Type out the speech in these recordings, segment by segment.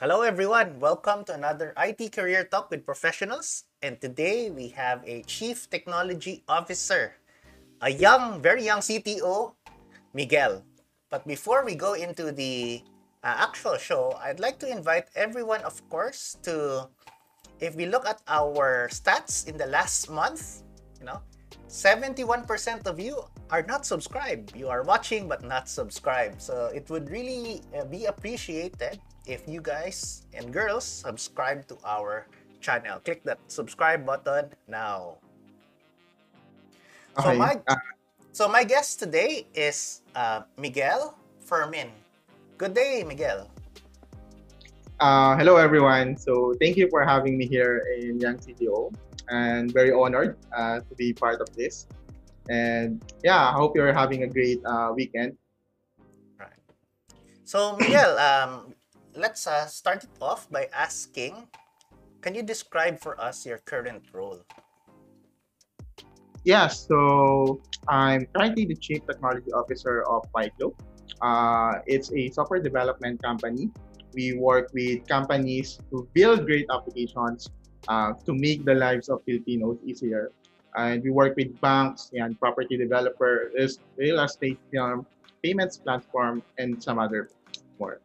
Hello, everyone. Welcome to another IT Career Talk with Professionals. And today we have a Chief Technology Officer, a young, very young CTO, Miguel. But before we go into the uh, actual show, I'd like to invite everyone, of course, to if we look at our stats in the last month, you know, 71% of you are not subscribed. You are watching but not subscribed. So it would really uh, be appreciated if you guys and girls subscribe to our channel. Click that subscribe button now. So my Uh, so my guest today is uh, Miguel Fermin. Good day, Miguel. uh, hello, everyone. So thank you for having me here in Young CTO, and very honored uh, to be part of this. And yeah, I hope you're having a great uh, weekend. Right. So Miguel, um, let's uh, start it off by asking, can you describe for us your current role? Yeah, so I'm currently the Chief Technology Officer of White Cloak. Uh, it's a software development company. We work with companies to build great applications uh, to make the lives of Filipinos easier. And we work with banks and property developers, real estate firm, payments platform, and some other more.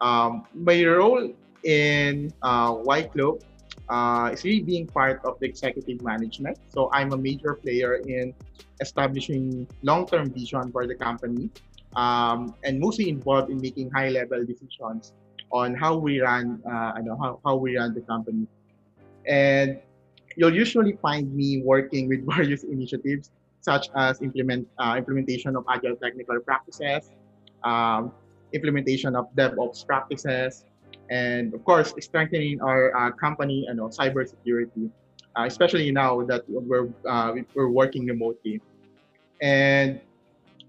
Um, my role in uh, White Cloak uh, is really being part of the executive management. So I'm a major player in establishing long-term vision for the company, um, and mostly involved in making high-level decisions on how we run, uh, I know how, how we run the company. And you'll usually find me working with various initiatives such as implement uh, implementation of agile technical practices, um, implementation of DevOps practices, and of course strengthening our uh, company and you know, cybersecurity, uh, especially now that we're uh, we're working remotely. And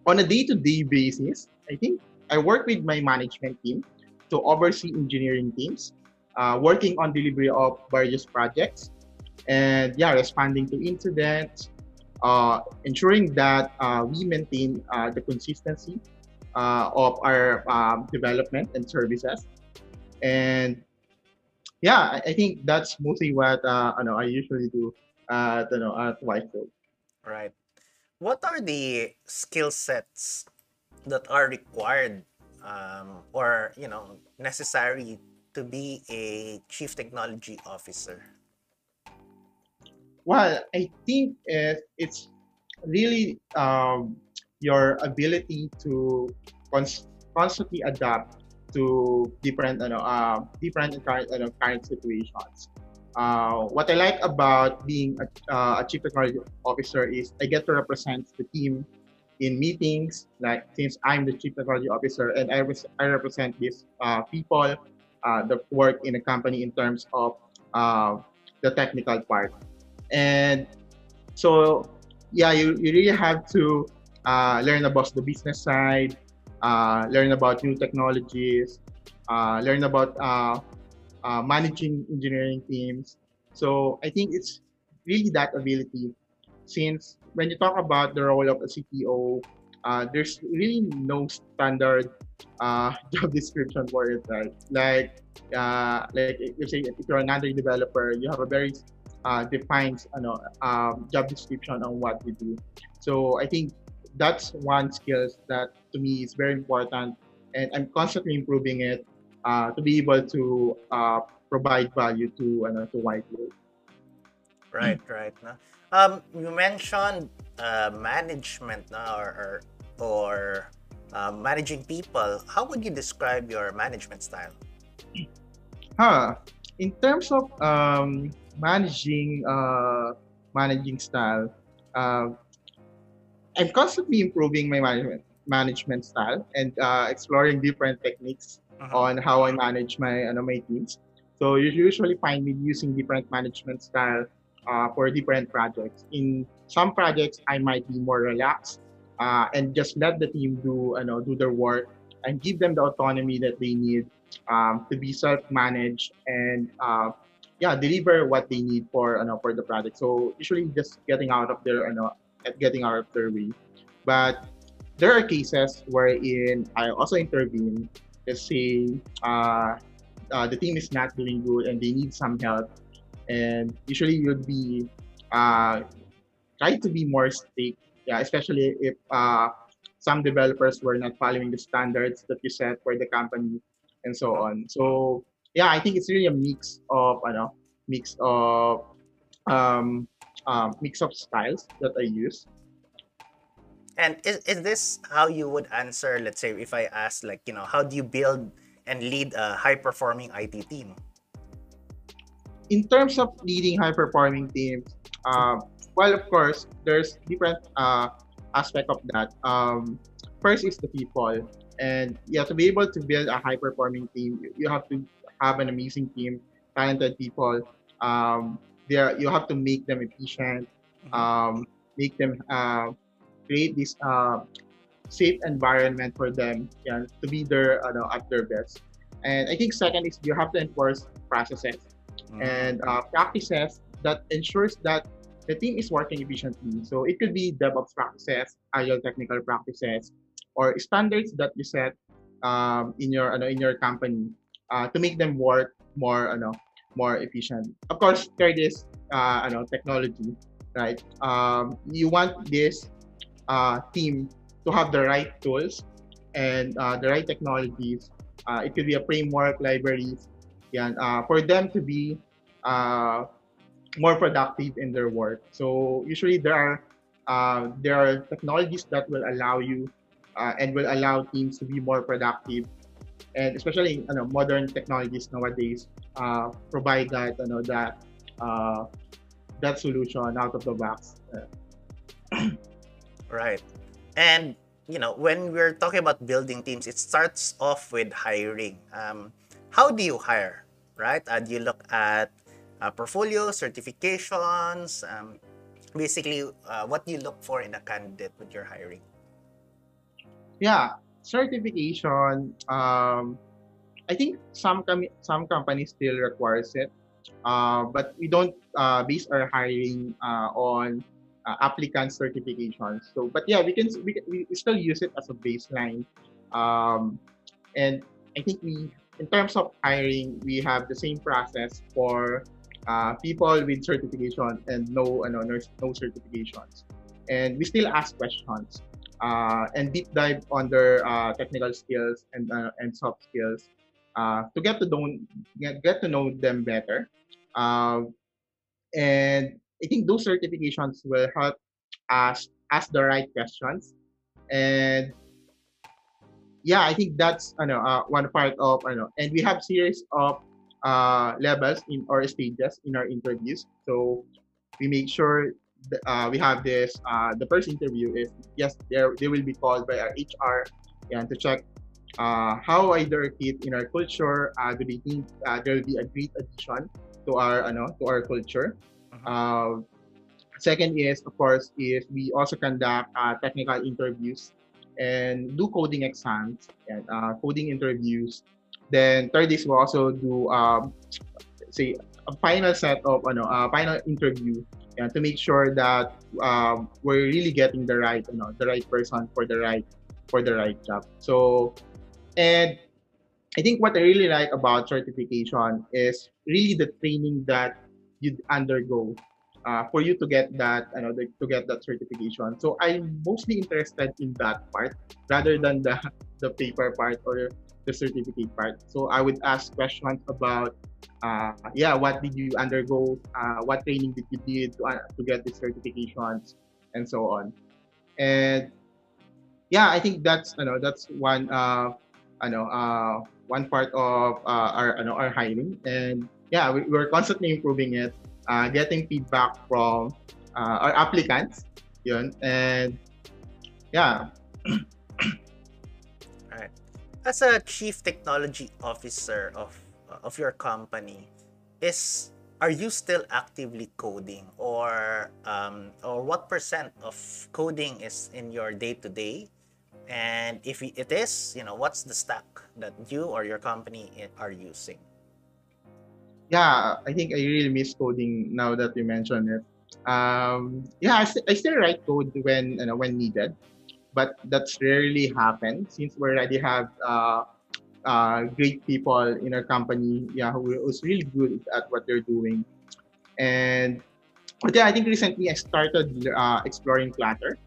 on a day-to-day basis, I think I work with my management team to oversee engineering teams, uh, working on delivery of various projects, and yeah, responding to incidents, uh, ensuring that uh, we maintain uh, the consistency uh, of our um, development and services. And yeah, I, I think that's mostly what uh, I know I usually do at you know at Whitefield. Right. What are the skill sets that are required um, or you know necessary to be a chief technology officer? Well, I think it, it's really um, your ability to cons- constantly adapt to different, you know, uh, different current, you know, current situations. Uh, what I like about being a, uh, a chief technology officer is I get to represent the team in meetings. Like since I'm the chief technology officer and I, res- I represent these uh, people that work in a company in terms of the technical part. And so, yeah, you, you really have to uh, learn about the business side, uh, learn about new technologies, uh, learn about managing engineering teams. So I think it's really that ability. Since when you talk about the role of a CTO, there's really no standard job description for it, right? Like, like if you say if you're another developer, you have a very uh, defined ano, um, job description on what you do. So I think that's one skill that to me is very important, and I'm constantly improving it uh, to be able to uh, provide value to ano, to White Cloak. Right, right. No? Um, you mentioned uh, management no? or or, or uh, managing people. How would you describe your management style? Huh. In terms of um, managing uh, managing style, uh, I'm constantly improving my management management style and uh, exploring different techniques Mhm. on how I manage my ano, my teams. So you usually find me using different management style uh, for different projects. In some projects, I might be more relaxed uh, and just let the team do you know do their work and give them the autonomy that they need um, to be self-managed and uh, yeah deliver what they need for you know, for the project. So usually just getting out of their you know getting out of. But there are cases wherein I also intervene. Let's say uh, uh, the team is not doing good and they need some help, and usually you'd be uh, try to be more strict, yeah, especially if uh, some developers were not following the standards that you set for the company and so on. So yeah, I think it's really a mix of I know mix of um, um, mix of styles that I use. And is, is this how you would answer, let's say, if I ask, like, you know, how do you build and lead a high performing IT team? In terms of leading high performing teams, um, well, of course, there's different uh, aspect of that. Um, first is the people, and yeah, to be able to build a high performing team, you, you have to have an amazing team, talented people. Um, there, you have to make them efficient, Mhm. um, make them uh, create this uh, safe environment for them yeah, to be their uh, at their best. And I think second is you have to enforce processes Mm. and uh, practices that ensures that the team is working efficiently. So it could be DevOps practices, agile technical practices, or standards that you set um, in your ano, in your company uh, to make them work more ano, more efficient. Of course, third is uh, ano, technology, right? Um, you want this uh, team to have the right tools and uh, the right technologies. Uh, it could be a framework, libraries, yan, uh, for them to be uh, more productive in their work. So usually there are uh, there are technologies that will allow you uh, and will allow teams to be more productive, and especially you know, modern technologies nowadays uh, provide that you know that uh, that solution out of the box. Right. And you know, when we're talking about building teams, it starts off with hiring. Um, how do you hire? Right? Uh, do you look at uh, portfolio, certifications? Um, basically, uh, what do you look for in a candidate when you're hiring? yeah, certification. Um, I think some com- some companies still requires it, uh, but we don't uh, base our hiring uh, on uh, applicant certifications. So, but yeah, we can we, we still use it as a baseline. Um, and I think we, in terms of hiring, we have the same process for uh, people with certification and no, no, no, no certifications. And we still ask questions uh, and deep dive on their uh, technical skills and uh, and soft skills uh, to get to know get, get to know them better. Uh, and I think those certifications will help us ask the right questions. And yeah, I think that's I know uh, one part of I know, and we have series of uh, levels in or stages in our interviews. So we make sure uh, we have this. Uh, the first interview is yes, they they will be called by our HR and to check uh, how are they fit in our culture. Uh, do they think uh, there will be a great addition to our ano, to our culture? Mhm. Uh, second is of course is we also conduct uh, technical interviews and do coding exams and uh, coding interviews. Then third is we also do um, say a final set of ano, a final interview yeah, to make sure that um, we're really getting the right you know the right person for the right for the right job. So and I think what I really like about certification is really the training that you undergo uh, for you to get that you know the, to get that certification. So I'm mostly interested in that part rather than the the paper part or the certificate part. So I would ask questions about uh, yeah what did you undergo, uh, what training did you did to, uh, to get the certifications and so on. And yeah, I think that's you know that's one know uh, one part of uh, our know, our hiring. And yeah we, we're constantly improving it uh, getting feedback from uh, our applicants. Yun. And yeah. Right. As a chief technology officer of of your company, is are you still actively coding? Or um, or what percent of coding is in your day to day? And if it is, you know, what's the stack that you or your company are using? yeah i think i really miss coding now that you mention it um, yeah I, st- I still write code when you know when needed but that's rarely happened since we already have uh, uh, great people in our company, yeah, who was really good at what they're doing. And but yeah, I think recently I started uh, exploring Flutter.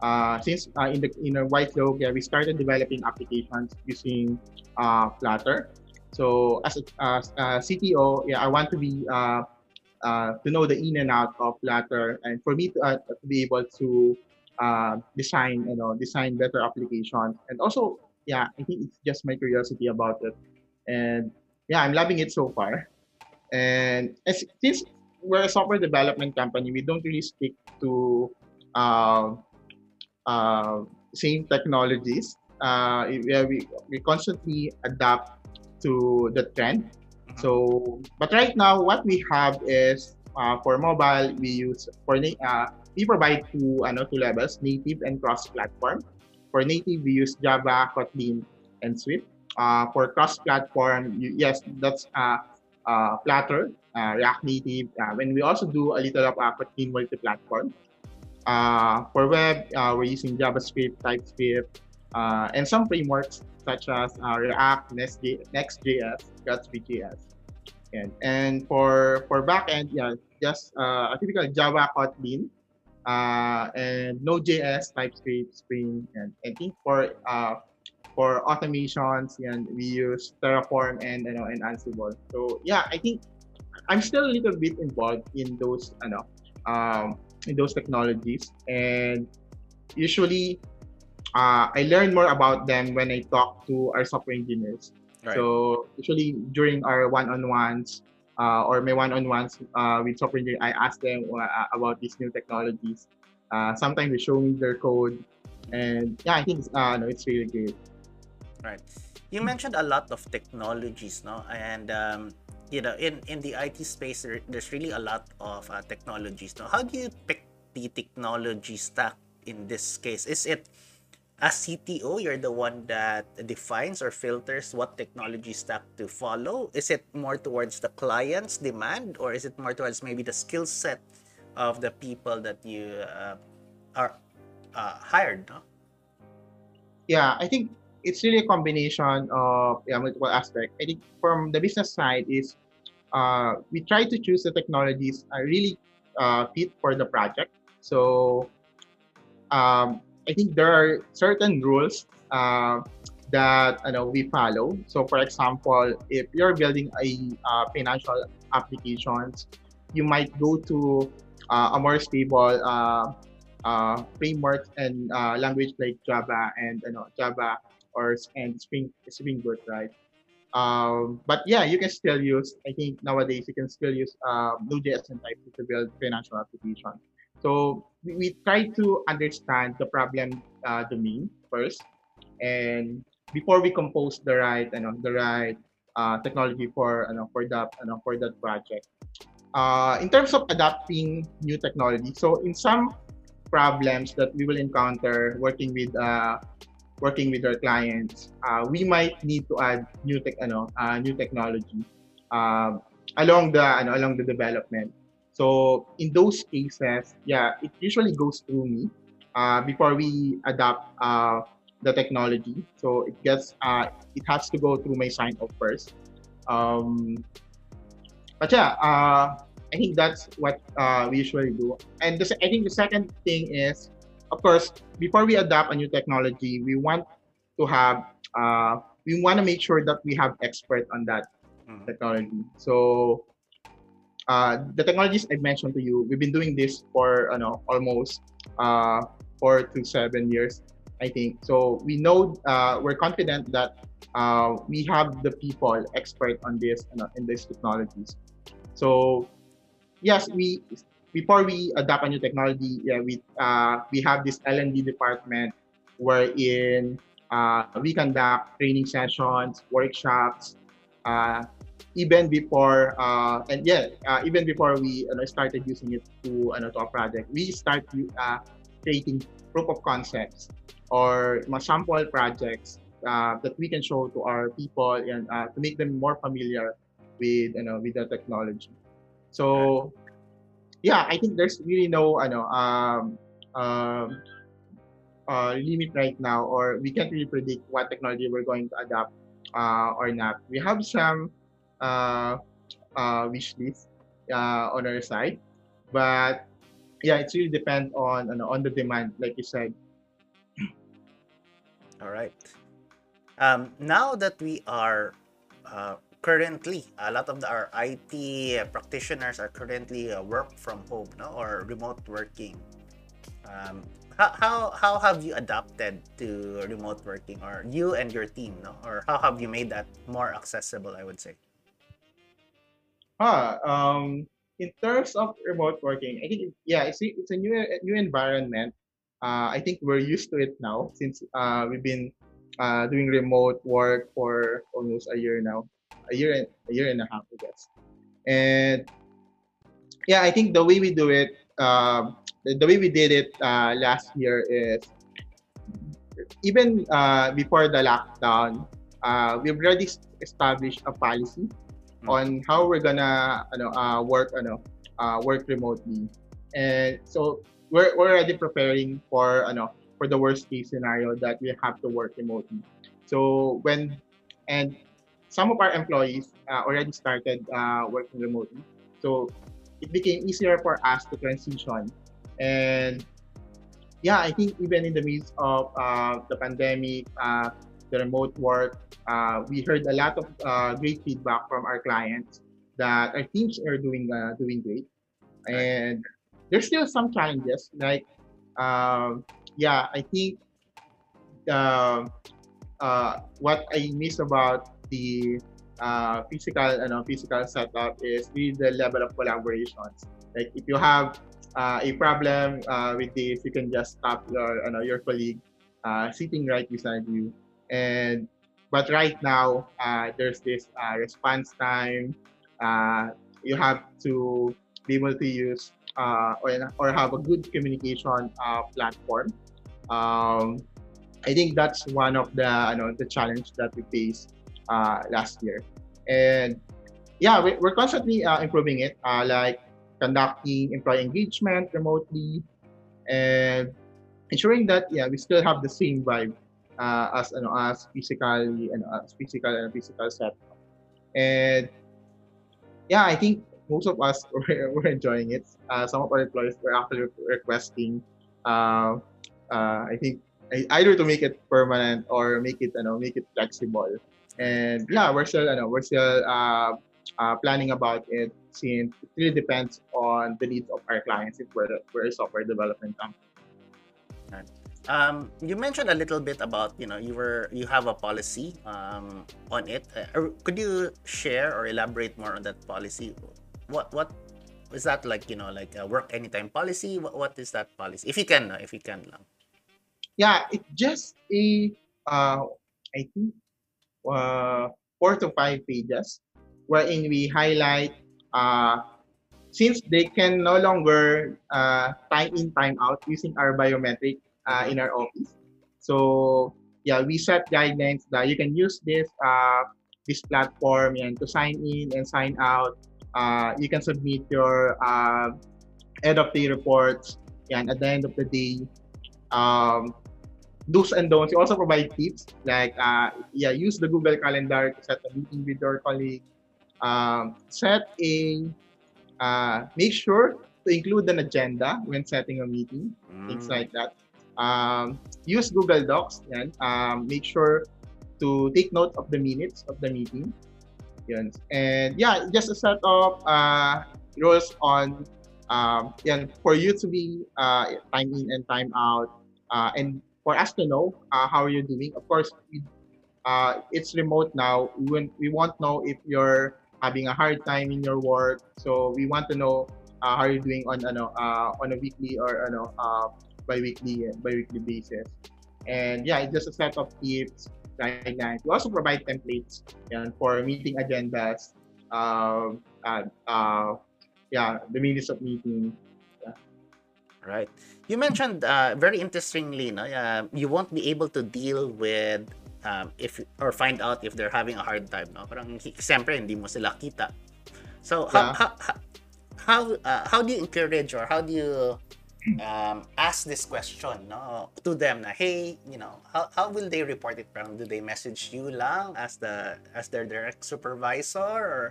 Uh, since uh, in the in a White Cloak, yeah, we started developing applications using uh, Flutter. So as a, as a CTO, yeah, I want to be uh, uh, to know the in and out of Flutter, and for me to, uh, to be able to design, you know, design better applications, and also, yeah, I think it's just my curiosity about it, and yeah, I'm loving it so far. And as, since we're a software development company, we don't really stick to same technologies. Uh, we, we, we constantly adapt to the trend. So, but right now, what we have is uh, for mobile, we use for uh, we provide two ano two levels, native and cross-platform. For native, we use Java, Kotlin, and Swift. Uh, for cross-platform, you, yes, that's uh, uh, Flutter, uh, React Native. Uh, when we also do a little of uh, Kotlin multi-platform. Uh, for web, uh, we're using JavaScript, TypeScript, uh, and some frameworks such as React, Next.js, Gatsby.js. And, and for for backend, yeah, just a typical Java Kotlin, uh, and Node.js, TypeScript, Spring, and I think for uh, for automations, and we use Terraform and you know and Ansible. So yeah, I think I'm still a little bit involved in those, you know, um, in those technologies, and usually uh, I learn more about them when I talk to our software engineers. Right. So usually during our one-on-ones uh, or my one-on-ones uh, with software engineers, I ask them uh, about these new technologies. Uh, sometimes they show me their code, and yeah, I think it's, uh, no, it's really good. Right. You mentioned a lot of technologies, no, and um, you know, in in the IT space, there, there's really a lot of uh, technologies. Now, how do you pick the technology stack in this case? Is it as CTO, you're the one that defines or filters what technology stack to follow? Is it more towards the client's demand or is it more towards maybe the skill set of the people that you uh, are uh, hired? No? Yeah, I think it's really a combination of yeah, multiple aspects. I think from the business side is uh, we try to choose the technologies that really uh, fit for the project. So um, I think there are certain rules uh, that you know, we follow. So, for example, if you're building a uh, financial applications, you might go to uh, a more stable uh, framework and language like Java and you know Java or and Spring Boot, right? Um, but yeah, you can still use. I think nowadays you can still use uh, Node.js and Type to build financial applications. So we, we try to understand the problem uh, domain first, and before we compose the right, you know, the right uh, technology for, you know, for that, you know, for that project. Uh, in terms of adapting new technology, so in some problems that we will encounter working with uh, working with our clients, uh, we might need to add new tech, ano, uh, new technology uh, along the, ano, along the development. So in those cases, yeah, it usually goes through me uh, before we adopt uh, the technology. So it gets uh, it has to go through my sign off first. Um, but yeah, I think that's what we usually do. And the, I think the second thing is, of course, before we adopt a new technology, we want to have uh, we want to make sure that we have expert on that mm-hmm. technology. So uh, the technologies I mentioned to you, we've been doing this for you know, almost uh, four to seven years, I think. So we know uh, we're confident that uh, we have the people expert on this you know, in these technologies. So yes, we before we adopt a new technology, yeah, we uh, we have this L&D department wherein uh, we conduct training sessions, workshops, uh, even before uh, and yeah uh, even before we started using it to uh, to a project we start uh, creating proof of concepts or sample projects that we can show to our people and to make them more familiar with you know with the technology. So yeah i think there's really no know um, um, uh, limit right now or we can't really predict what technology we're going to adopt uh, or not. We have some uh, uh, wish list uh, on our side, but yeah, it's really depend on ano, on the demand, like you said. All right. Um, now that we are uh, currently, a lot of the, our IT practitioners are currently uh, work from home, no, or remote working. Um, how, how how have you adapted to remote working, or you and your team, no, or how have you made that more accessible? I would say. Ah, um, in terms of remote working, I think yeah, it's it's a new new environment. Uh, I think we're used to it now since uh, we've been uh, doing remote work for almost a year now, a year and a year and a half, I guess. And yeah, I think the way we do it, um, the, the way we did it uh, last year is even uh, before the lockdown, uh, we've already established a policy Mm. on how we're gonna ano, uh, work ano, uh, work remotely. And so we're, we're already preparing for ano, for the worst case scenario that we have to work remotely. So when and some of our employees uh, already started uh, working remotely. So it became easier for us to transition. And yeah, I think even in the midst of uh, the pandemic, uh, the remote work, uh, we heard a lot of uh, great feedback from our clients that our teams are doing doing great. And there's still some challenges, like um, yeah, I think what I miss about the uh, physical ano, physical setup is really the level of collaborations. Like if you have uh, a problem uh, with this, you can just stop your ano, your colleague uh, sitting right beside you. And but right now uh, there's this uh, response time. You have to be able to use or, or have a good communication platform. Um, I think that's one of the ano, the challenge that we faced uh, last year. And yeah, we, we're constantly uh, improving it, uh, like conducting employee engagement remotely and ensuring that yeah we still have the same vibe uh, as ano, as physically and as physical and physical set. And yeah, I think most of us were, were enjoying it. Uh, some of our employees were actually requesting, uh, uh, I think, either to make it permanent or make it, ano, make it flexible. And yeah, we're still, ano, we're still uh, uh, planning about it since it really depends on the needs of our clients if we're, we're a software development company. Um, you mentioned a little bit about you know you were you have a policy um, on it. Uh, could you share or elaborate more on that policy? What what is that like? You know, like a work anytime policy. What, what is that policy? If you can, uh, if you can, lang. Yeah, it's just a, uh, I think, uh, four to five pages wherein we highlight uh, since they can no longer uh, time in time out using our biometric uh, in our office. So yeah we set guidelines that you can use this uh, this platform and to sign in and sign out. Uh, you can submit your uh, end of day reports and at the end of the day. Um, do's and don'ts. You also provide tips like uh, yeah, use the Google Calendar to set a meeting with your colleague. Um, set a uh, make sure to include an agenda when setting a meeting, things Mm, like that. Um, use Google Docs. and Um, make sure to take note of the minutes of the meeting. Yun. And yeah, just a set of uh, rules on um, yan, for you to be uh, time in and time out, uh, and for us to know uh, how you're doing. Of course, uh, it's remote now. We won't, we won't know if you're having a hard time in your work. So we want to know uh, how you're doing on ano, uh, on a weekly or ano, uh, bi-weekly bi-weekly basis. And yeah, it's just a set of tips, guidelines. We also provide templates yan, for meeting agendas. Uh, uh, yeah, the minutes of meeting. Right. You mentioned uh, very interestingly, no, uh, you won't be able to deal with um, if or find out if they're having a hard time, no? Parang siyempre hindi mo sila kita. So how Yeah. how how how, uh, how do you encourage or how do you um, ask this question no to them na hey you know how, how will they report it from do they message you lang as the as their direct supervisor or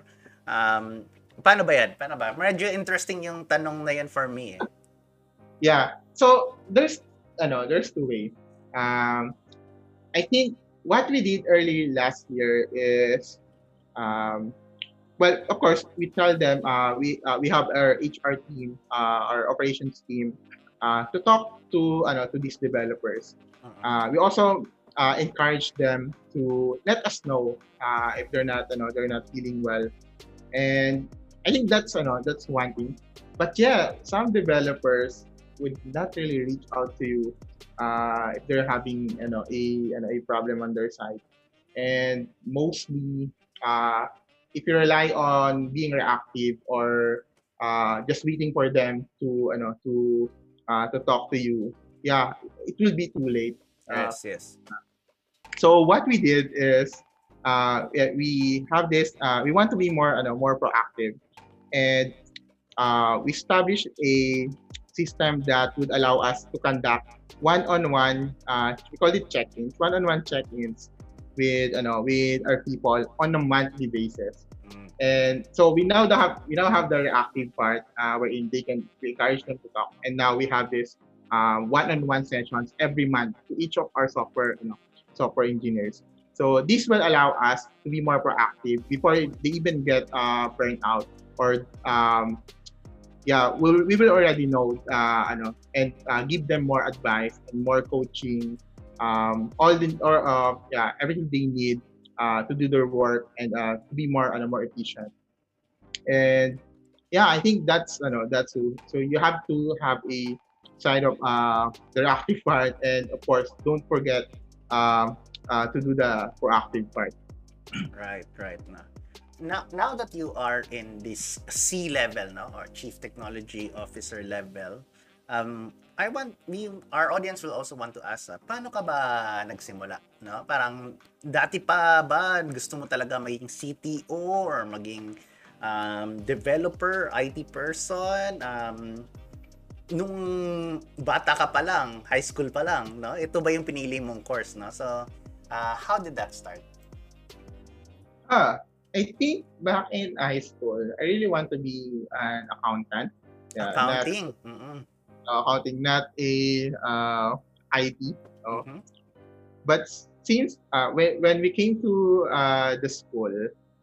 um paano ba yan paano ba medyo interesting yung tanong na yan for me eh. Yeah. So there's ano, there's two ways. Um, I think what we did early last year is, um, well, of course, we tell them uh, we uh, we have our HR team, uh, our operations team, uh, to talk to ano to these developers. Mhm. Uh, we also uh, encourage them to let us know uh, if they're not ano, they're not feeling well, and I think that's ano, that's one thing. But yeah, some developers would not really reach out to you uh, if they're having you know a you know, a problem on their side, and mostly uh, if you rely on being reactive or uh, just waiting for them to you know to uh, to talk to you, yeah, it will be too late. Uh, yes yes so what we did is uh, we have this. Uh, we want to be more, ano, more proactive, and uh, we established a system that would allow us to conduct one-on-one. Uh, we call it check-ins, one-on-one check-ins with, ano, with our people on a monthly basis. Mm. And so we now have we now have the reactive part uh, wherein they can we encourage them to talk, and now we have this um, one-on-one sessions every month to each of our software you know, software engineers. So this will allow us to be more proactive before they even get uh, burned out or um, yeah, we'll, we will already know uh, ano, and uh, give them more advice and more coaching, um, all the or uh, yeah everything they need uh, to do their work and uh, to be more ano, more efficient. And yeah, I think that's ano, that's so, you have to have a side of uh, the reactive part and of course don't forget um, uh, to do the proactive part. Right, right. Na. Now, now that you are in this C level, no, or Chief Technology Officer level, um, I want we our audience will also want to ask, ah, paano ka ba nagsimula, no? Parang dati pa ba gusto mo talaga maging CTO or maging um, developer, IT person, um, nung bata ka pa lang, high school pa lang, no? Ito ba yung pinili mong course, no? So, uh, how did that start? Ah, I think back in high school, I really want to be an accountant. Yeah, not- Accounting. Mm-mm. uh, accounting, not a uh, IT. Oh. Mhm. But since uh, when, when we came to uh, the school,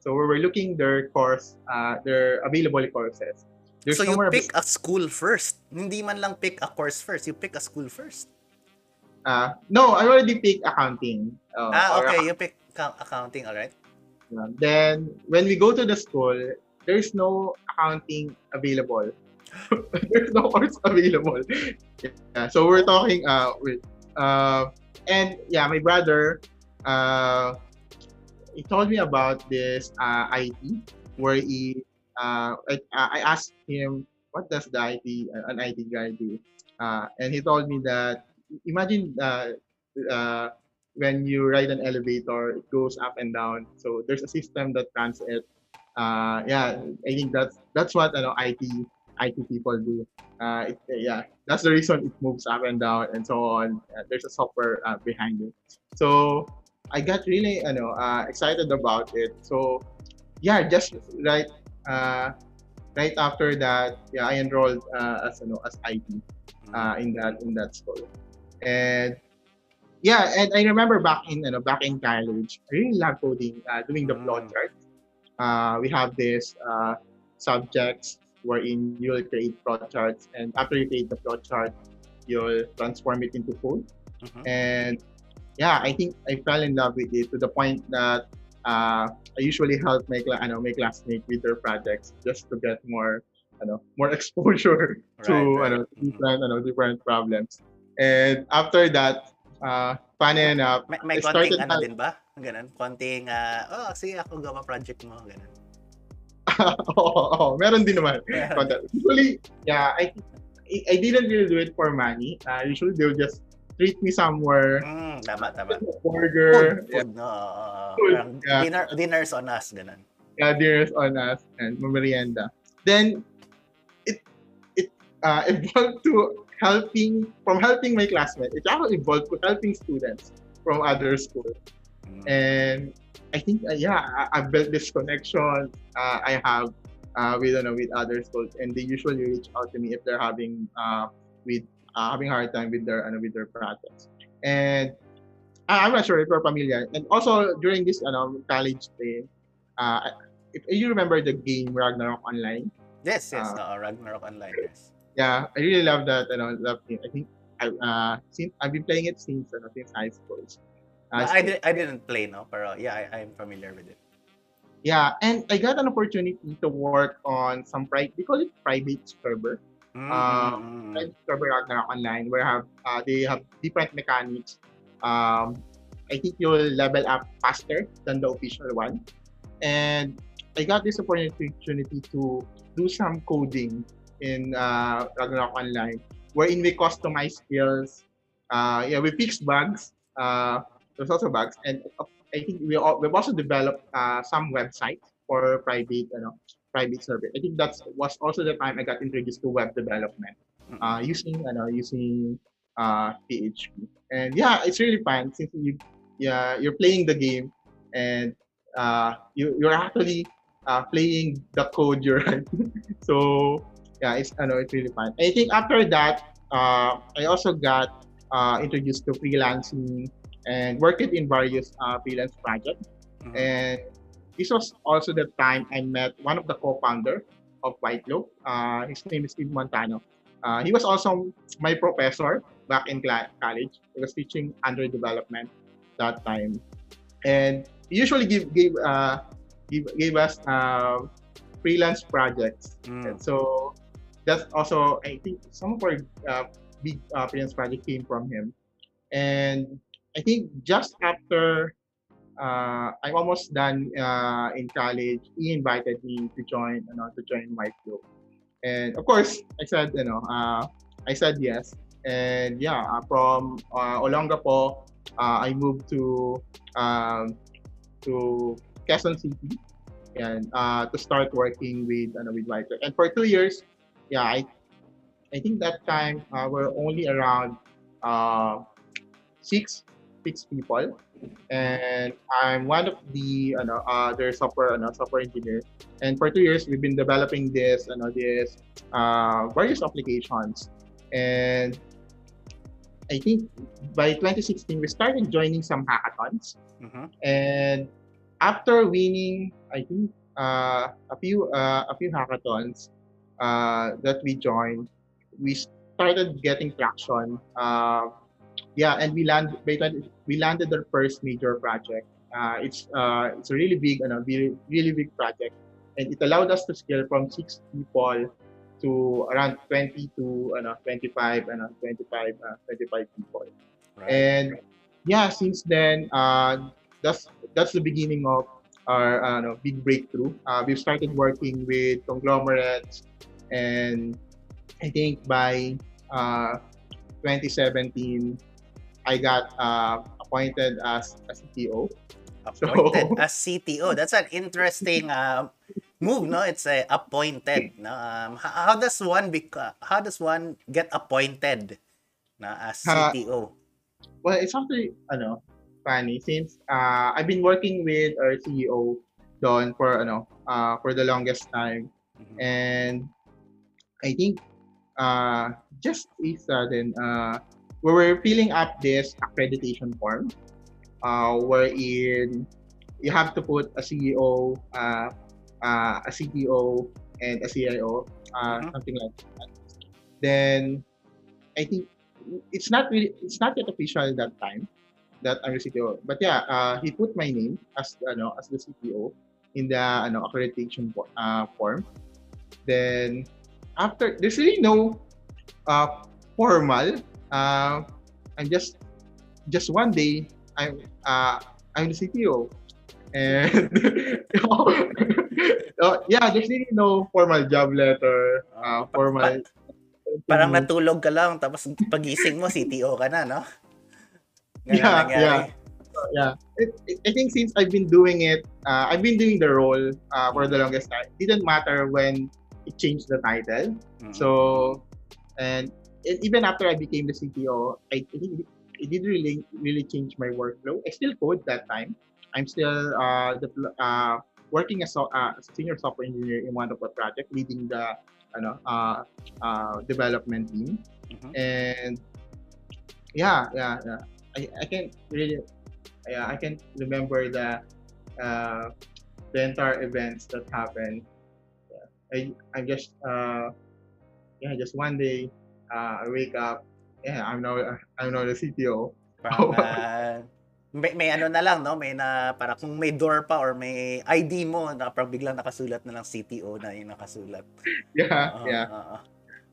so we were looking their course, uh, their available courses. There's so you pick a school first. Hindi man lang pick a course first. You pick a school first. uh, no, I already picked accounting. uh, ah, or okay. You pick accounting, alright? accounting. Then when we go to the school, there's no accounting available. there's no course available. Yeah, so we're talking uh with uh and yeah, my brother uh he told me about this uh IT where he uh I, I asked him what does the IT an IT guy do uh and he told me that imagine uh, uh when you ride an elevator it goes up and down. So there's a system that runs it. Uh yeah I think that's that's what you know, IT IT people do. Uh it, yeah that's the reason it moves up and down and so on. Uh, there's a software uh, behind it. So I got really you know uh, excited about it. So yeah just right uh right after that yeah I enrolled as you know as IT in that in that school. And yeah, and I remember back in you know, back in college, I really love coding, uh, doing the flow Mm. chart. Uh, we have this uh, subjects wherein you'll create flow charts, and after you create the flow chart, you'll transform it into code. Mhm. And yeah, I think I fell in love with it to the point that uh, I usually help my cla- ano, my classmates with their projects just to get more ano, more exposure to Right, right. ano, Mhm. different ano, different problems. And after that, uh, funny enough, May, may I konting ano din ba? Ganun. Konting, ah, oh, sige ako gawa project mo. Ganun. oo, oo, meron din naman. Content. Usually, yeah, I I didn't really do it for money. Uh, usually they'll just treat me somewhere, Mm, tama, tama. burger, Food, food, no. oo, oo. Food, Parang yeah. dinner, dinners on us, ganun. yeah, dinners on us and merienda. Then it it uh, evolved to helping from helping my classmates. It actually involved to helping students from other schools. Mm. And I think uh, yeah, I, I built this connection uh, I have uh, with you know, with other schools, and they usually reach out to me if they're having uh, with uh, having a hard time with their uh, with their projects. And I- I'm not sure if you're familiar. And also during this ano, college day, uh, if you remember the game Ragnarok Online, Yes, yes. Ah. uh, Ragnarok Online, yes. Yeah, I really love that. You know, love it. I think I uh since I've been playing it since ano, since high school. Uh, I, did, I didn't play, no? Pero yeah, I, I'm familiar with it. Yeah, and I got an opportunity to work on some private. We call it private server. Mm, mm. Private server Ragnarok online where have uh, they have different mechanics. Um, I think you'll level up faster than the official one, and I got this opportunity to do some coding in uh, Ragnarok Online, wherein we customize skills. Uh, yeah, we fix bugs. Uh, there's also bugs, and uh, I think we all, we've also developed uh, some websites for private, you know, private server. I think that's was also the time I got introduced to web development Mm. uh, using ano, using uh, PHP. And yeah, it's really fun since you yeah you're playing the game and uh, you you're actually uh, playing the code you're writing. so yeah, it's I know it's really fun. I think after that, uh, I also got uh, introduced to freelancing and worked in various uh, freelance projects. Mhm. And this was also the time I met one of the co-founder of White Cloak. Uh, his name is Steve Montano. Uh, he was also my professor back in college. He was teaching Android development that time, and he usually give gave uh, give, gave us uh, freelance projects. Mm. And so that's also I think some of our uh, big uh, project came from him, and I think just after uh, I'm almost done uh, in college, he invited me to join, you know, to join my Group. And of course, I said, you know, uh, I said yes. And yeah, uh, from uh, Olongapo, uh, I moved to um, to Quezon City and uh, to start working with ano, with White And for two years, yeah, I I think that time uh, we're only around uh, six six people and I'm one of the ano, uh, their software ano, software engineer. And for two years, we've been developing this ano, this uh, various applications. And I think by 2016, we started joining some hackathons. Mhm. And after winning, I think uh, a few uh, a few hackathons uh, that we joined, we started getting traction. Uh, yeah, and we land by 20, we landed our first major project. Uh, it's uh, it's a really big, ano, really, really big project, and it allowed us to scale from six people to around 20 to ano, 25 ano, 25 uh, 25 people. Right. And yeah, since then, uh, that's that's the beginning of our uh, big breakthrough. Uh, we've started working with conglomerates, and I think by uh, 2017, I got uh, appointed as a CTO. appointed So- as CTO. That's an interesting um, move, no? It's a appointed. No? Um, how, how does one bec- How does one get appointed, na as CTO? Well, it's actually ano, funny since uh, I've been working with our CEO Don for ano, uh, for the longest time. Mhm. and I think uh, just a sudden uh, we were filling up this accreditation form uh, wherein you have to put a CEO, uh, uh, a CTO, and a CIO, uh, Mhm. something like that. Then I think it's not really it's not yet official at that time that I'm the CTO. But yeah, uh, he put my name as ano as the CTO in the ano accreditation uh, form. Then after there's really no uh, formal. Uh, I'm just just one day I'm uh, I'm the CTO. And uh, yeah, there's really no formal job letter, uh, formal. Parang natulog ka lang, tapos pagising mo, CTO ka na, no? Ganun Yeah, nangyari. yeah. yeah. It, it, I think since I've been doing it, uh, I've been doing the role uh, for the longest time. It didn't matter when it changed the title. Mhm. So, and and even after I became the CTO, I, I think it didn't really really change my workflow. I still code that time. I'm still uh, the, uh, working as a uh, senior software engineer in one of our projects, leading the ano, uh, uh, development team. Mhm. And yeah, yeah, yeah. I, I can really, yeah, I can remember the uh, the entire events that happened. Yeah. I I just uh, yeah, just one day uh, I wake up. Yeah, I'm now I'm now the CTO. Parang, may, may ano na lang, no? May na, para kung may door pa or may ID mo, na parang biglang nakasulat na lang CTO na yung nakasulat. Yeah, Oo, yeah. oo.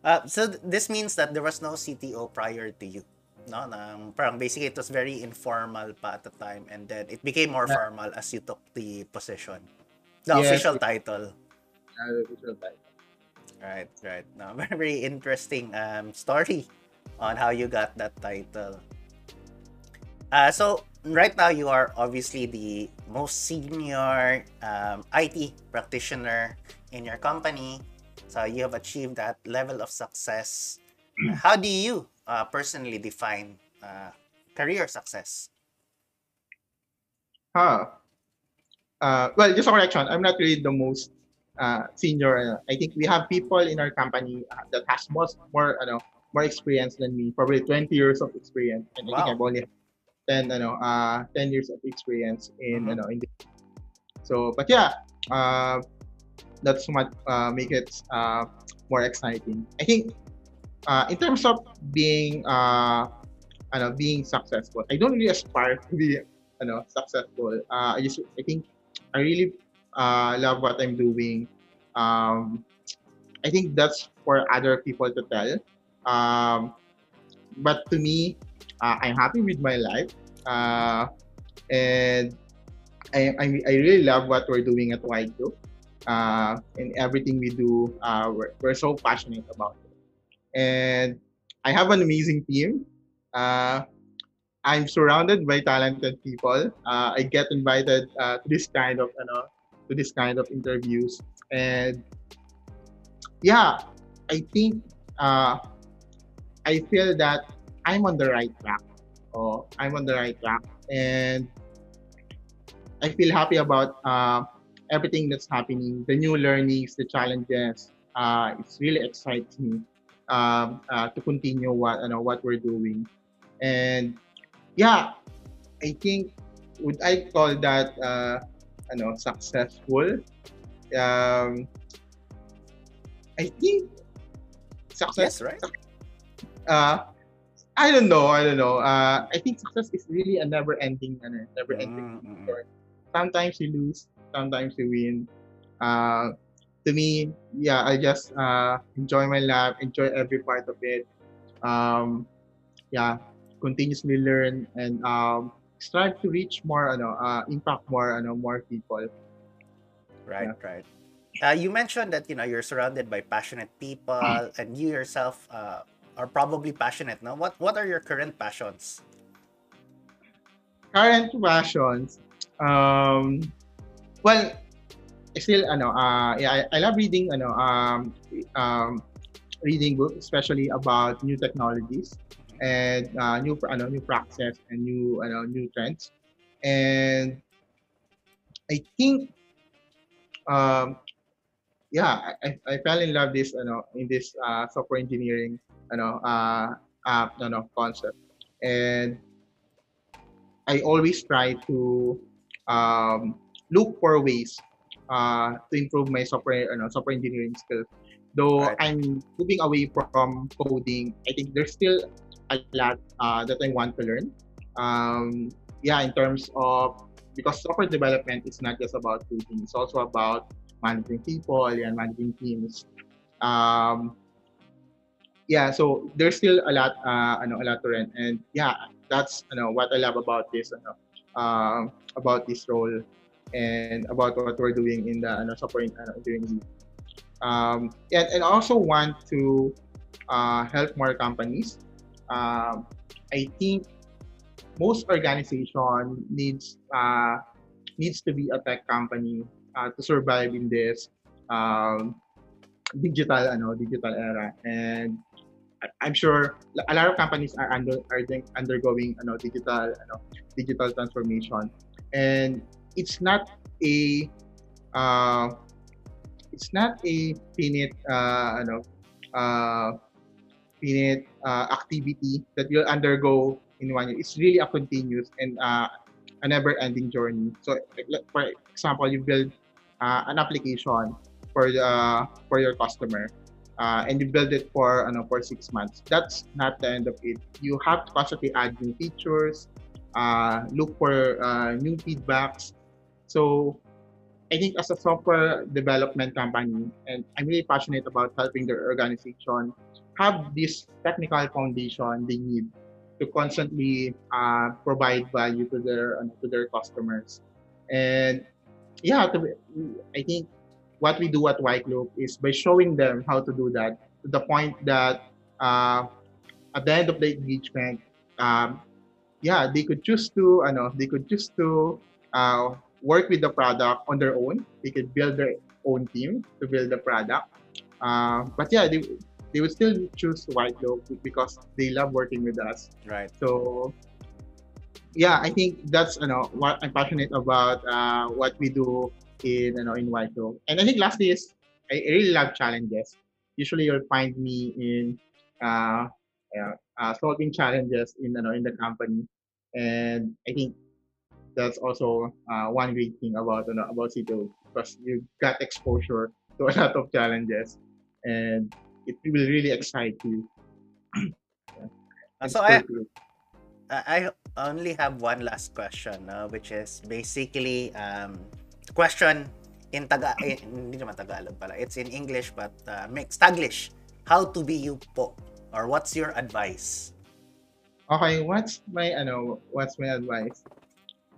Uh, so th- this means that there was no CTO prior to you. No, Nang parang basically it was very informal pa at the time and then it became more Yeah. formal as you took the position. The Yes. official title. Uh, the visual title. Right, right. No, very, very interesting um, story on how you got that title. Uh, so right now you are obviously the most senior um, IT practitioner in your company. So you have achieved that level of success. How do you uh, personally define uh, career success? Huh. Uh, well, just a correction. I'm not really the most uh, senior. Uh, I think we have people in our company uh, that has most more, you know, more experience than me. Probably 20 years of experience, and I Wow. think I've only 10, you know, uh, 10 years of experience in, you Mhm. know, in. The, so, but yeah, uh, that's what uh, make it uh, more exciting. I think uh, in terms of being, uh, know, being successful, I don't really aspire to be ano, successful. Uh, I just I think I really uh, love what I'm doing. Um, I think that's for other people to tell. Um, but to me, uh, I'm happy with my life, uh, and I, I I really love what we're doing at White Cloak. Uh, and everything we do, uh, we're, we're so passionate about. And I have an amazing team. Uh, I'm surrounded by talented people. Uh, I get invited uh, to this kind of, you know, to this kind of interviews, and yeah, I think uh, I feel that I'm on the right track. Oh, I'm on the right track, and I feel happy about uh, everything that's happening, the new learnings, the challenges. Uh, it's really excites me um, uh, to continue what you know what we're doing, and yeah, I think would I call that uh, ano, successful? Um, I think success. Yes, right? Uh, I don't know. I don't know. Uh, I think success is really a never-ending, ano, never-ending. Mm, mm. Sometimes you lose, sometimes you win. Uh, to me, yeah, I just uh, enjoy my life, enjoy every part of it. Um, yeah, continuously learn and um, strive to reach more, ano, uh, impact more, ano, more people. Right, Yeah. right. Uh, you mentioned that you know you're surrounded by passionate people, and you yourself uh, are probably passionate. No, what what are your current passions? Current passions, um, well, still, ano, uh, yeah, I, I love reading, ano, um, um, reading books, especially about new technologies and uh, new, ano, new practices and new, ano, new trends. And I think, um, yeah, I, I fell in love this, ano, in this uh, software engineering, ano, uh, uh, ano, concept. And I always try to um, look for ways uh, to improve my software, ano, software engineering skills. Though Right. I'm moving away from coding, I think there's still a lot uh, that I want to learn. Um, yeah, in terms of because software development is not just about coding; it's also about managing people and managing teams. Um, yeah, so there's still a lot, uh, ano, a lot to learn, and yeah, that's you know what I love about this, ano, um, about this role, and about what we're doing in the ano, ano, engineering. Um, and, and I also want to uh, help more companies. Um, I think most organization needs uh, needs to be a tech company uh, to survive in this um, digital digital era and I'm sure a lot of companies are under are undergoing digital digital transformation and it's not a uh, it's not a finite uh, ano uh, finite uh, activity that you'll undergo in one year. It's really a continuous and uh, a never-ending journey. So, for example, you build uh, an application for the for your customer, uh, and you build it for ano for six months. That's not the end of it. You have to constantly add new features, uh, look for uh, new feedbacks. So I think as a software development company, and I'm really passionate about helping their organization have this technical foundation they need to constantly uh, provide value to their ano, to their customers. And yeah, to, I think what we do at White Cloak is by showing them how to do that to the point that uh, at the end of the engagement, um, yeah, they could choose to, ano, they could choose to uh, work with the product on their own. They could build their own team to build the product. Uh, but yeah, they, they would still choose White Cloak because they love working with us. Right. So yeah, I think that's you know what I'm passionate about. Uh, what we do in you know in White Cloak. And I think lastly is I really love challenges. Usually you'll find me in uh, yeah, uh, solving challenges in you know in the company, and I think that's also uh, one great thing about about CTO because you got exposure to a lot of challenges, and it will really excite you. Uh, It's so I, I only have one last question, no, which is basically um, question in Taga eh, hindi naman Tagalog pala. It's in English but uh, mixed Taglish. How to be you po or what's your advice? Okay, what's my ano? What's my advice?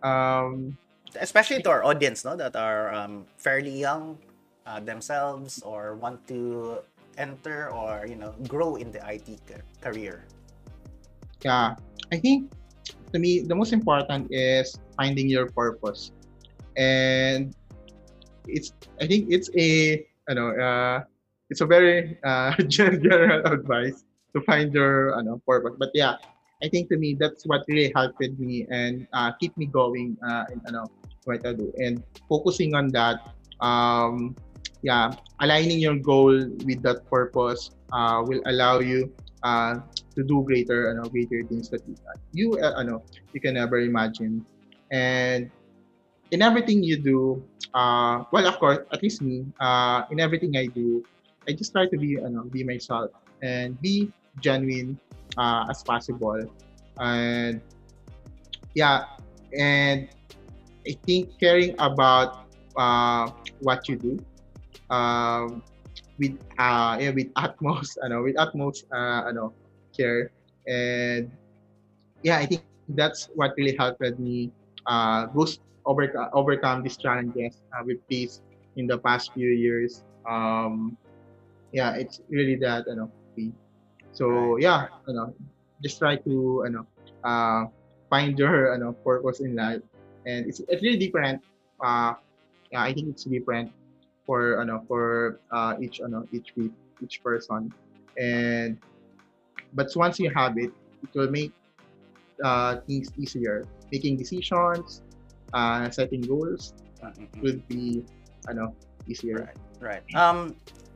Um, Especially to our audience, no, that are um, fairly young uh, themselves or want to enter or you know grow in the IT ca- career. yeah, I think to me the most important is finding your purpose, and it's I think it's a you know uh, it's a very uh, general advice to find your ano, purpose. But yeah, I think to me that's what really helped me and uh, keep me going uh, in ano what I do and focusing on that. Um, yeah, aligning your goal with that purpose uh, will allow you uh, to do greater ano greater things that you you uh, ano you can never imagine and in everything you do uh well of course at least me uh in everything I do I just try to be ano be myself and be genuine uh, as possible. And yeah and I think caring about uh what you do um with uh yeah, with utmost ano with utmost uh ano care. And yeah i think that's what really helped me uh boost over, overcome these challenges uh, we faced in the past few years. Um yeah it's really that you know so yeah you know just try to you know uh find your you know purpose in life. And it's, it's really different uh yeah i think it's different for ano for uh, each ano each each person. And but once you have it it will make uh, things easier. Making decisions uh, setting goals will be ano easier. Right. Right. Um,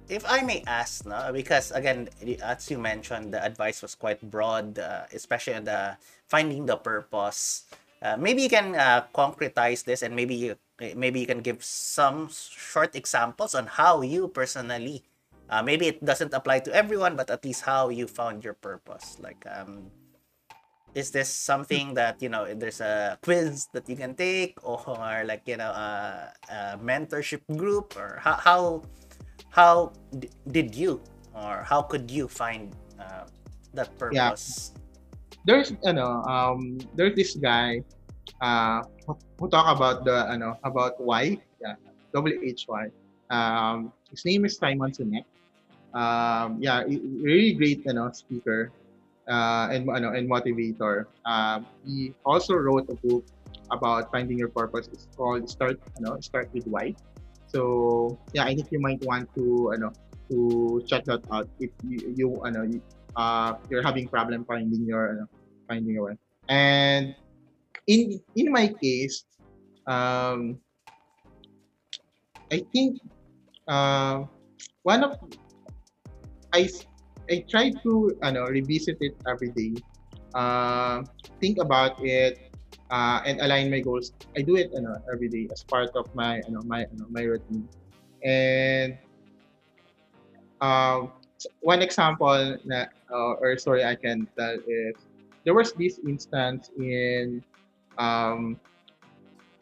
if I may ask, no, because again, as you mentioned, the advice was quite broad, uh, especially on the finding the purpose. Uh, maybe you can uh, concretize this, and maybe you maybe you can give some short examples on how you personally. Uh, maybe it doesn't apply to everyone, but at least how you found your purpose. Like, um, is this something that you know? There's a quiz that you can take, or like you know, a, a mentorship group, or how how how d- did you or how could you find uh, that Yeah. purpose? there's ano um there's this guy uh who, who talk about the ano about why yeah W H Y. Um his name is Simon Sinek. Um yeah really great ano speaker uh and ano and motivator. Um he also wrote a book about finding your purpose. It's called start you know start with why so yeah I think you might want to ano to check that out if you, you ano you, uh, you're having problem finding your ano, finding your way. And in in my case, um, I think uh, one of I I try to ano revisit it every day. Uh, think about it uh, and align my goals. I do it ano every day as part of my ano my ano, my routine. And um, one example na uh, or story I can tell is there was this instance in um,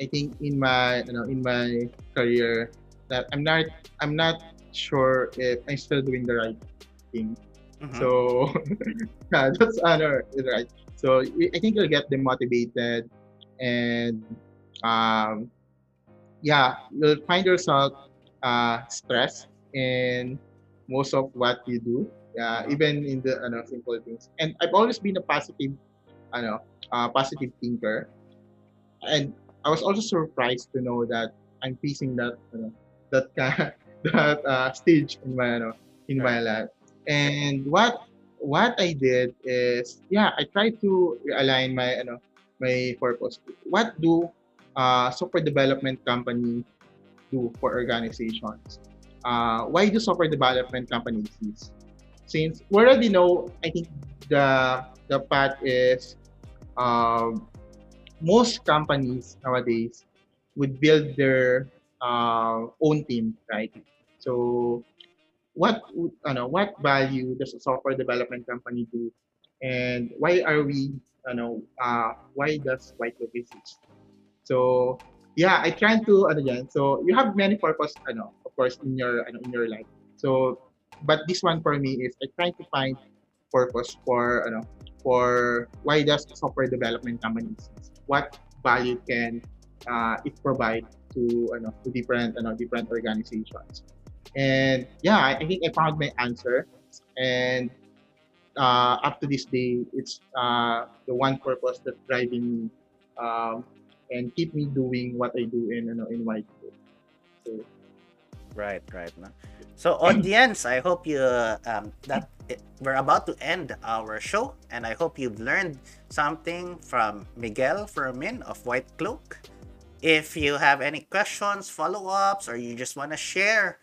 I think in my you know in my career that I'm not I'm not sure if I'm still doing the right thing. Mhm. So yeah, that's another right. So I think you'll get them motivated and um yeah, you'll find yourself uh stressed in most of what you do. Yeah, even in the ano, simple things. And I've always been a positive ano, uh, positive thinker. And I was also surprised to know that I'm facing that ano, that that uh, stage in my ano, in my life. And what what I did is yeah, I tried to realign my ano my purpose. What do uh, software development company do for organizations? Uh, why do software development companies exist? Since we already know, I think the the path is um, most companies nowadays would build their uh, own team, right? So, what ano, what value does a software development company do, and why are we, know, uh, why does White exist? So, yeah, I try to ano. So, you have many purpose, ano, of course, in your ano, in your life. So, but this one for me is I try to find purpose for ano for why does software development company exist? What value can uh, it provide to ano to different ano different organizations? And yeah, I, I think I found my answer. And uh, up to this day, it's uh, the one purpose that driving me um, and keep me doing what I do in ano in White Cloak. So Right, right. No? So, audience, I hope you um, that it, we're about to end our show, and I hope you've learned something from Miguel Fermin of White Cloak. If you have any questions, follow-ups, or you just want to share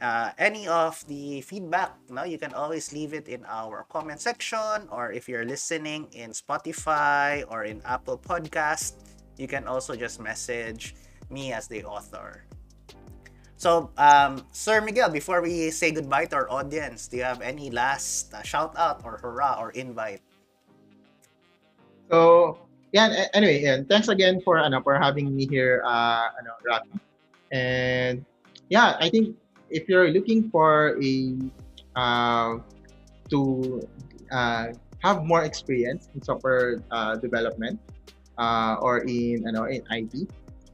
uh, any of the feedback, no, you can always leave it in our comment section, or if you're listening in Spotify or in Apple Podcast, you can also just message me as the author. So, um, Sir Miguel, before we say goodbye to our audience, do you have any last uh, shout out or hurrah or invite? So, yeah, anyway, yeah, thanks again for for having me here uh. And yeah, I think if you're looking for a uh, to uh, have more experience in software uh, development uh, or in ano in IT,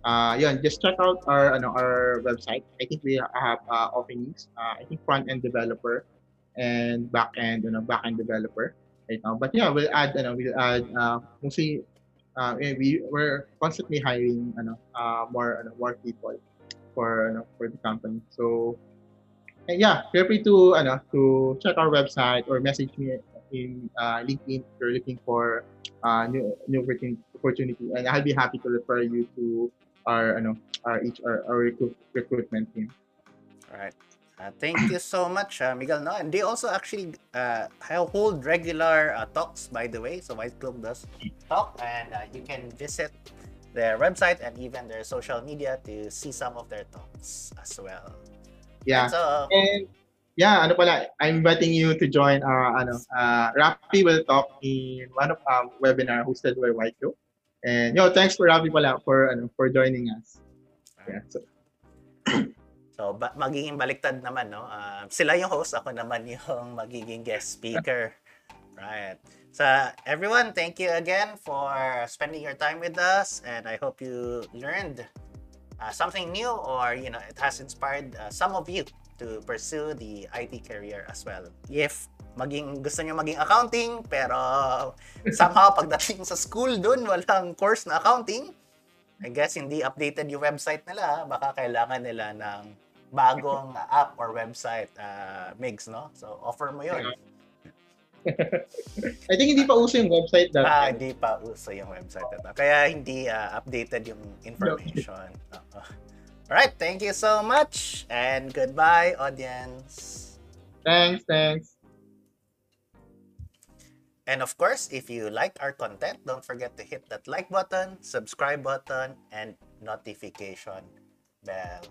uh, yun, just check out our ano our website. I think we have uh, openings. Uh, I think front end developer and back end, you know, back end developer right now. But yeah, we'll add, ano, we'll add, uh, mostly, uh, we we're constantly hiring, ano, uh, more, ano, more people for, ano, for the company. So, eh, yeah, feel free to, ano, to check our website or message me in uh, LinkedIn if you're looking for uh, new new opportun- opportunity, and I'll be happy to refer you to our, ano, our each our, recruit, recruitment team. All right. Uh, thank you so much, uh, Miguel. No, and they also actually uh, hold regular uh, talks, by the way. So White Cloak does talk, and uh, you can visit their website and even their social media to see some of their talks as well. Yeah. So, And yeah, ano pala, I'm inviting you to join our ano, uh, Rafi will talk in one of um webinar hosted by White Joe. And yo, thanks for Rafi pala for ano for joining us. Yeah. So, So, ba- magiging baliktad naman, no? Ah, sila yung host, ako naman yung magiging guest speaker. Right. So, everyone, thank you again for spending your time with us. And I hope you learned uh, something new or, you know, it has inspired uh, some of you to pursue the IT career as well. If maging gusto nyo maging accounting, pero somehow pagdating sa school dun, walang course na accounting, I guess hindi updated yung website nila, baka kailangan nila ng bagong app or website uh, mix, no? So, offer mo yun. I think hindi pa uso yung website that Ah, hindi pa uso yung website na to. Kaya hindi ah, updated yung information. Oo. Alright, thank you so much and goodbye, audience. Thanks, thanks. And of course, if you like our content, don't forget to hit that like button, subscribe button, and notification bell.